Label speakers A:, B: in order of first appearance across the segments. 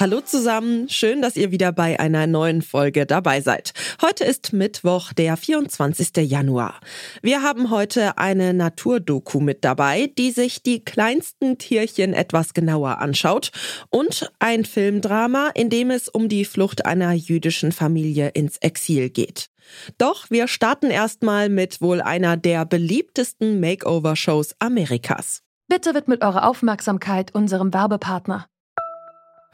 A: Hallo zusammen, schön, dass ihr wieder bei einer neuen Folge dabei seid. Heute ist Mittwoch, der 24. Januar. Wir haben heute eine Naturdoku mit dabei, die sich die kleinsten Tierchen etwas genauer anschaut und ein Filmdrama, in dem es um die Flucht einer jüdischen Familie ins Exil geht. Doch wir starten erstmal mit wohl einer der beliebtesten Makeover-Shows Amerikas.
B: Bitte widmet eure Aufmerksamkeit unserem Werbepartner.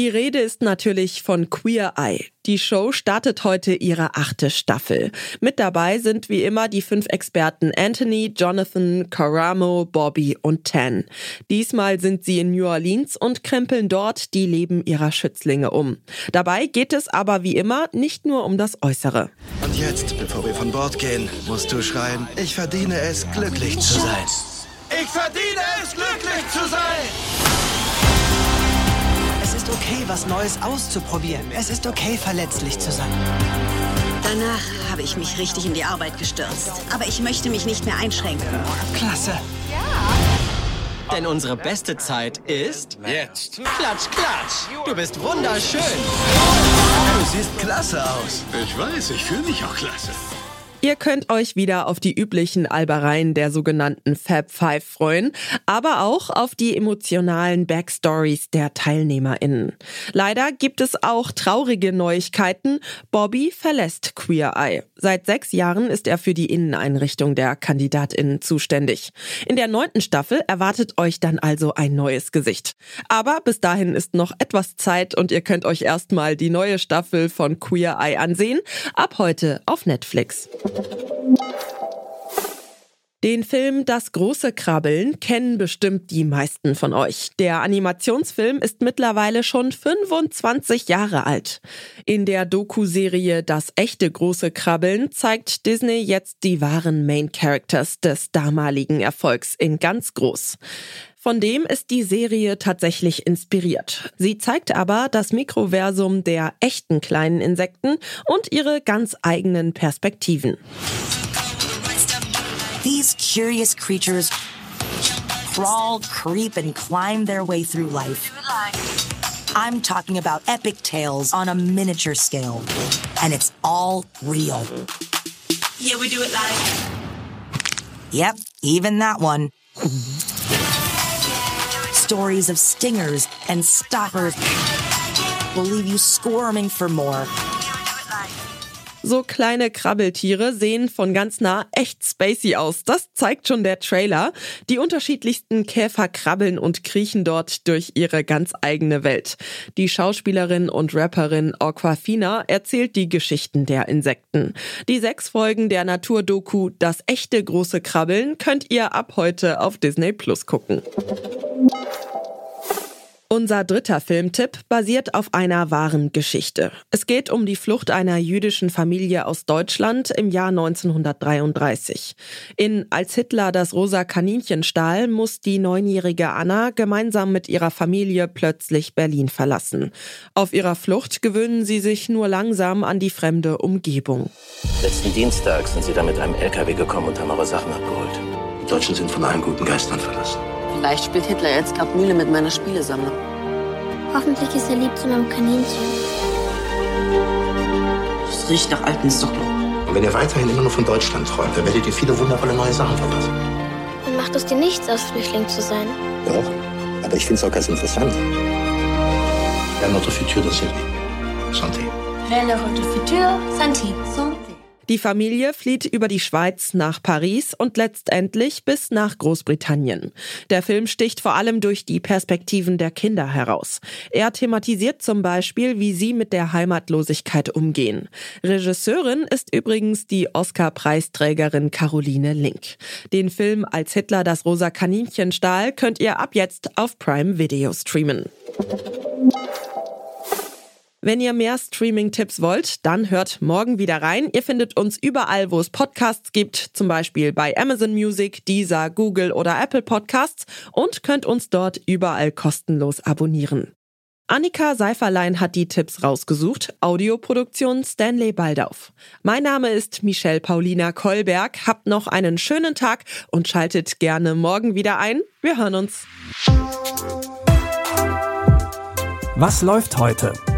A: Die Rede ist natürlich von Queer Eye. Die Show startet heute ihre achte Staffel. Mit dabei sind wie immer die fünf Experten Anthony, Jonathan, Karamo, Bobby und Tan. Diesmal sind sie in New Orleans und krempeln dort die Leben ihrer Schützlinge um. Dabei geht es aber wie immer nicht nur um das Äußere.
C: Und jetzt, bevor wir von Bord gehen, musst du schreien, ich verdiene es, glücklich zu sein. Ich verdiene es, glücklich zu sein!
D: Ist okay, was Neues auszuprobieren. Es ist okay, verletzlich zu sein.
E: Danach habe ich mich richtig in die Arbeit gestürzt. Aber ich möchte mich nicht mehr einschränken.
D: Klasse.
F: Ja. Denn unsere beste Zeit ist...
C: Jetzt.
F: Klatsch, klatsch. Du bist wunderschön.
C: Du siehst klasse aus.
G: Ich weiß, ich fühle mich auch klasse.
A: Ihr könnt euch wieder auf die üblichen Albereien der sogenannten Fab Five freuen, aber auch auf die emotionalen Backstories der TeilnehmerInnen. Leider gibt es auch traurige Neuigkeiten. Bobby verlässt Queer Eye. Seit sechs Jahren ist er für die Inneneinrichtung der KandidatInnen zuständig. In der neunten Staffel erwartet euch dann also ein neues Gesicht. Aber bis dahin ist noch etwas Zeit und ihr könnt euch erstmal die neue Staffel von Queer Eye ansehen. Ab heute auf Netflix. Den Film Das große Krabbeln kennen bestimmt die meisten von euch. Der Animationsfilm ist mittlerweile schon 25 Jahre alt. In der Doku-Serie Das echte große Krabbeln zeigt Disney jetzt die wahren Main Characters des damaligen Erfolgs in ganz groß. Von dem ist die Serie tatsächlich inspiriert. Sie zeigt aber das Mikroversum der echten kleinen Insekten und ihre ganz eigenen Perspektiven.
H: These curious creatures crawl, creep, and climb their way through life. I'm talking about epic tales on a miniature scale. And it's all real.
I: Yeah, we do it live.
H: Yep, even that one. Stories of stingers and stoppers will leave you squirming for more.
A: So kleine Krabbeltiere sehen von ganz nah echt spacey aus. Das zeigt schon der Trailer. Die unterschiedlichsten Käfer krabbeln und kriechen dort durch ihre ganz eigene Welt. Die Schauspielerin und Rapperin Aquafina erzählt die Geschichten der Insekten. Die sechs Folgen der Naturdoku Das echte große Krabbeln könnt ihr ab heute auf Disney Plus gucken. Unser dritter Filmtipp basiert auf einer wahren Geschichte. Es geht um die Flucht einer jüdischen Familie aus Deutschland im Jahr 1933. In Als Hitler das rosa Kaninchen stahl, muss die neunjährige Anna gemeinsam mit ihrer Familie plötzlich Berlin verlassen. Auf ihrer Flucht gewöhnen sie sich nur langsam an die fremde Umgebung.
J: Letzten Dienstag sind sie da mit einem LKW gekommen und haben eure Sachen abgeholt.
C: Die Deutschen sind von allen guten Geistern verlassen.
K: Vielleicht spielt Hitler jetzt gerade Mühle mit meiner Spielesammlung.
L: Hoffentlich ist er lieb zu meinem Kaninchen.
K: Das riecht nach alten Socken.
C: Und wenn ihr weiterhin immer nur von Deutschland träumt, dann werdet ihr viele wundervolle neue Sachen verpassen.
L: Dann macht es dir nichts aus, Flüchtling zu sein.
C: Doch, aber ich finde es auch ganz interessant. Ja, notre futur, das ist Santé.
L: Notre futur. Santé.
A: Die Familie flieht über die Schweiz nach Paris und letztendlich bis nach Großbritannien. Der Film sticht vor allem durch die Perspektiven der Kinder heraus. Er thematisiert zum Beispiel, wie sie mit der Heimatlosigkeit umgehen. Regisseurin ist übrigens die Oscar-Preisträgerin Caroline Link. Den Film Als Hitler das rosa Kaninchen stahl könnt ihr ab jetzt auf Prime Video streamen. Wenn ihr mehr Streaming-Tipps wollt, dann hört morgen wieder rein. Ihr findet uns überall, wo es Podcasts gibt, zum Beispiel bei Amazon Music, Deezer, Google oder Apple Podcasts und könnt uns dort überall kostenlos abonnieren. Annika Seiferlein hat die Tipps rausgesucht. Audioproduktion Stanley Baldauf. Mein Name ist Michelle Paulina Kolberg. Habt noch einen schönen Tag und schaltet gerne morgen wieder ein. Wir hören uns.
M: Was läuft heute?